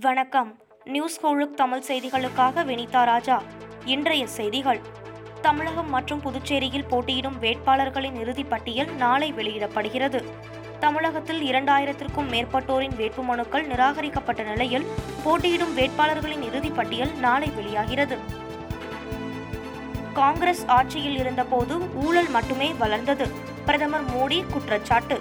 வணக்கம். நியூஸ் கோழுக் தமிழ் செய்திகளுக்காக வினிதா ராஜா. இன்றைய செய்திகள். தமிழகம் மற்றும் புதுச்சேரியில் போட்டியிடும் வேட்பாளர்களின் இறுதிப் பட்டியல் நாளை வெளியிடப்படுகிறது. தமிழகத்தில் இரண்டாயிரத்திற்கும் மேற்பட்டோரின் வேட்புமனுக்கள் நிராகரிக்கப்பட்ட நிலையில் போட்டியிடும் வேட்பாளர்களின் இறுதிப் பட்டியல் நாளை வெளியாகிறது. காங்கிரஸ் ஆட்சியில் இருந்தபோது ஊழல் மட்டுமே வளர்ந்தது. பிரதமர் மோடி குற்றச்சாட்டு.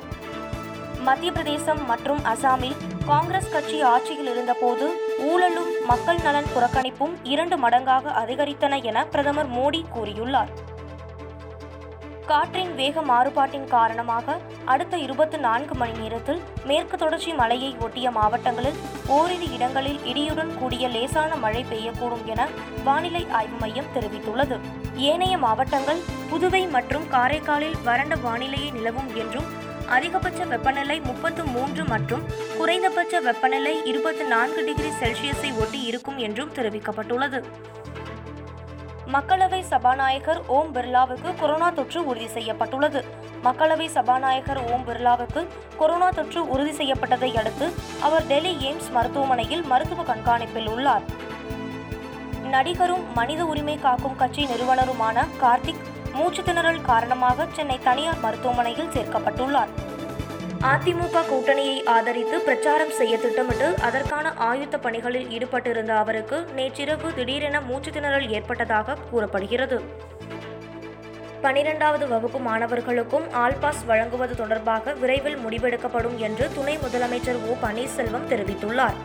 மத்திய பிரதேசம் மற்றும் அசாமில் காங்கிரஸ் கட்சி ஆட்சியில் இருந்தபோது ஊழலும் மக்கள் நலன் புறக்கணிப்பும் இரண்டு மடங்காக அதிகரித்தன என பிரதமர் மோடி கூறியுள்ளார். காற்றின் வேக மாறுபாட்டின் காரணமாக அடுத்த இருபத்தி நான்கு மணி நேரத்தில் மேற்கு தொடர்ச்சி மலையை ஒட்டிய மாவட்டங்களில் ஓரிரு இடங்களில் இடியுடன் கூடிய லேசான மழை பெய்யக்கூடும் என வானிலை ஆய்வு மையம் தெரிவித்துள்ளது. ஏனைய மாவட்டங்கள் புதுவை மற்றும் காரைக்காலில் வறண்ட வானிலையை நிலவும் என்றும் அதிகபட்ச வெப்பநிலை முப்பத்து மூன்று மற்றும் குறைந்தபட்ச வெப்பநிலை இருபத்தி நான்கு டிகிரி செல்சியஸை ஒட்டி இருக்கும் என்றும் தெரிவிக்கப்பட்டுள்ளது. மக்களவை சபாநாயகர் ஓம் பிர்லாவுக்கு கொரோனா தொற்று உறுதி செய்யப்பட்டுள்ளது. மக்களவை சபாநாயகர் ஓம் பிர்லாவுக்கு கொரோனா தொற்று உறுதி செய்யப்பட்டதை அடுத்து அவர் டெல்லி எய்ம்ஸ் மருத்துவமனையில் மருத்துவ கண்காணிப்பில் உள்ளார். நடிகரும் மனித உரிமை காக்கும் கட்சி நிறுவனருமான கார்த்திக் மூச்சு திணறல் காரணமாக சென்னை தனியார் மருத்துவமனையில் சேர்க்கப்பட்டுள்ளார். அதிமுக கூட்டணியை ஆதரித்து பிரச்சாரம் செய்ய திட்டமிட்டு அதற்கான ஆயுத்த பணிகளில் ஈடுபட்டிருந்த அவருக்கு நேற்றிரவு திடீரென மூச்சு திணறல் ஏற்பட்டதாக கூறப்படுகிறது. பனிரெண்டாவது வகுப்பு மாணவர்களுக்கும் ஆல்பாஸ் வழங்குவது தொடர்பாக விரைவில் முடிவெடுக்கப்படும் என்று துணை முதலமைச்சர் ஓ பன்னீர்செல்வம் தெரிவித்துள்ளார்.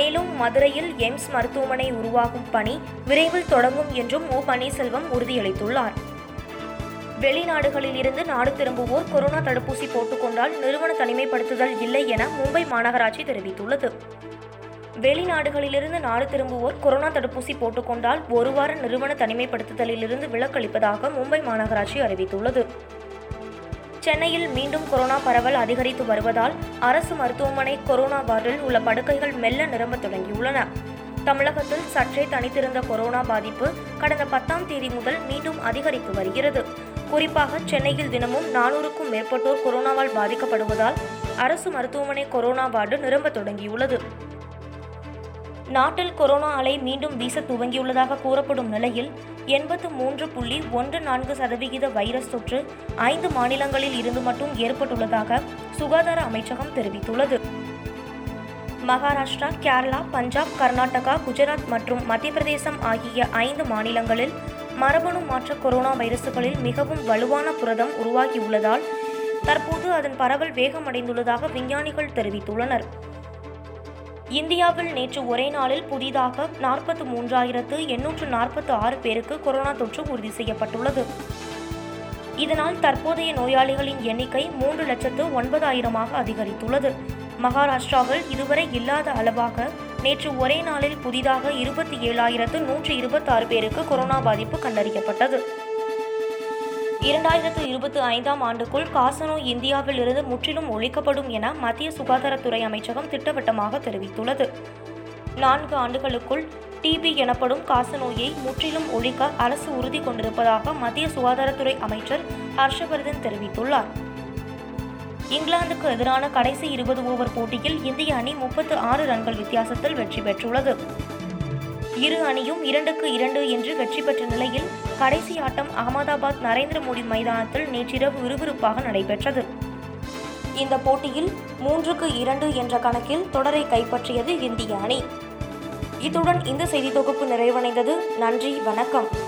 மேலும் மதுரையில் எய்ம்ஸ் மருத்துவமனை உருவாகும் பணி விரைவில் தொடங்கும் என்றும் ஓ. பன்னீர்செல்வம் உறுதியளித்துள்ளார். வெளிநாடுகளில் இருந்து நாடு திரும்புவோர் கொரோனா தடுப்பூசி போட்டுக்கொண்டால் நிறுவன தனிமைப்படுத்துதல் இல்லை என மும்பை மாநகராட்சி தெரிவித்துள்ளது. வெளிநாடுகளிலிருந்து நாடு திரும்புவோர் கொரோனா தடுப்பூசி போட்டுக்கொண்டால் ஒரு வார நிறுவன தனிமைப்படுத்துதலிலிருந்து விலக்களிப்பதாக மும்பை மாநகராட்சி அறிவித்துள்ளது. சென்னையில் மீண்டும் கொரோனா பரவல் அதிகரித்து வருவதால் அரசு மருத்துவமனை கொரோனா வார்டில் உள்ள படுக்கைகள் மெல்ல நிரம்ப தொடங்கியுள்ளன. தமிழகத்தில் சற்றே தனித்திருந்த கொரோனா பாதிப்பு கடந்த பத்தாம் தேதி முதல் மீண்டும் அதிகரித்து வருகிறது. குறிப்பாக சென்னையில் தினமும் நானூறுக்கும் மேற்பட்டோர் கொரோனாவால் பாதிக்கப்படுவதால் அரசு மருத்துவமனை கொரோனா வார்டு நிரம்ப தொடங்கியுள்ளது. நாட்டில் கொரோனா அலை மீண்டும் வீச துவங்கியுள்ளதாக கூறப்படும் நிலையில் எண்பத்து மூன்று புள்ளி ஒன்று நான்கு சதவிகித வைரஸ் தொற்று ஐந்து மாநிலங்களில் இருந்து மட்டும் ஏற்பட்டுள்ளதாக சுகாதார அமைச்சகம் தெரிவித்துள்ளது. மகாராஷ்டிரா கேரளா பஞ்சாப் கர்நாடகா குஜராத் மற்றும் மத்திய பிரதேசம் ஆகிய ஐந்து மாநிலங்களில் மரபணு மாற்ற கொரோனா வைரசுகளில் மிகவும் வலுவான புரதம் உருவாகியுள்ளதால் தற்போது அதன் பரவல் வேகமடைந்துள்ளதாக விஞ்ஞானிகள் தெரிவித்துள்ளனர். இந்தியாவில் நேற்று ஒரே நாளில் புதிதாக நாற்பத்து மூன்றாயிரத்து எண்ணூற்று நாற்பத்து ஆறு பேருக்கு கொரோனா தொற்று உறுதி செய்யப்பட்டுள்ளது. இதனால் தற்போதைய நோயாளிகளின் எண்ணிக்கை மூன்று லட்சத்து ஒன்பதாயிரமாக அதிகரித்துள்ளது. மகாராஷ்டிராவில் இதுவரை இல்லாத அளவாக நேற்று ஒரே நாளில் புதிதாக இருபத்தி ஏழாயிரத்து நூற்றி இருபத்தாறு பேருக்கு கொரோனா பாதிப்பு கண்டறியப்பட்டது. இரண்டாயிரத்து இருபத்தி ஐந்தாம் ஆண்டுக்குள் காசநோய் இந்தியாவில் இருந்து முற்றிலும் ஒழிக்கப்படும் என மத்திய சுகாதாரத்துறை அமைச்சகம் திட்டவட்டமாக தெரிவித்துள்ளது. நான்கு ஆண்டுகளுக்குள் டிபி எனப்படும் காசநோயை முற்றிலும் ஒழிக்க அரசு உறுதி கொண்டிருப்பதாக மத்திய சுகாதாரத்துறை அமைச்சர் ஹர்ஷவர்தன் தெரிவித்துள்ளார். இங்கிலாந்துக்கு எதிரான கடைசி இருபது ஓவர் போட்டியில் இந்திய அணி முப்பத்து ஆறு ரன்கள் வித்தியாசத்தில் வெற்றி பெற்றுள்ளது. இரு அணியும் இரண்டுக்கு இரண்டு என்று வெற்றி பெற்ற நிலையில் கடைசி ஆட்டம் அகமதாபாத் நரேந்திர மோடி மைதானத்தில் நேற்றிரவு விறுவிறுப்பாக நடைபெற்றது. இந்த போட்டியில் மூன்றுக்கு இரண்டு என்ற கணக்கில் தொடரை கைப்பற்றியது இந்திய அணி. இத்துடன் இந்த செய்தி தொகுப்பு நிறைவடைந்தது. நன்றி வணக்கம்.